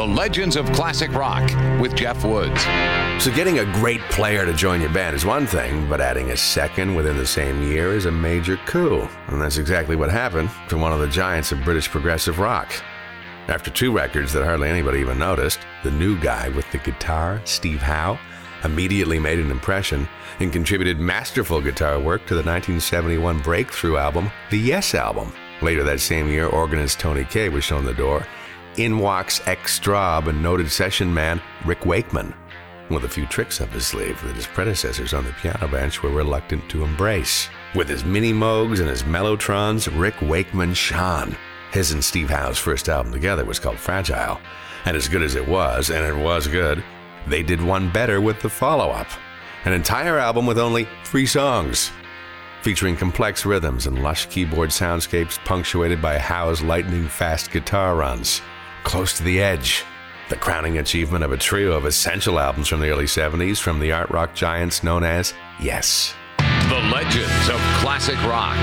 The Legends of Classic Rock with Jeff Woods. So, getting a great player to join your band is one thing, but adding a second within the same year is a major coup. And that's exactly what happened to one of the giants of British progressive rock. After two records that hardly anybody even noticed, the new guy with the guitar, Steve Howe, immediately made an impression and contributed masterful guitar work to the 1971 breakthrough album, the Yes Album. Later that same year, organist Tony Kaye was shown the door. In walks ex Strawb and noted session man Rick Wakeman, with a few tricks up his sleeve that his predecessors on the piano bench were reluctant to embrace. With his mini moogs and his mellotrons, Rick Wakeman shone. His and Steve Howe's first album together was called Fragile, and as good as it was, and it was good, they did one better with the follow up an entire album with only three songs, featuring complex rhythms and lush keyboard soundscapes punctuated by Howe's lightning fast guitar runs. Close to the Edge, the crowning achievement of a trio of essential albums from the early 70s from the art rock giants known as Yes. The Legends of Classic Rock.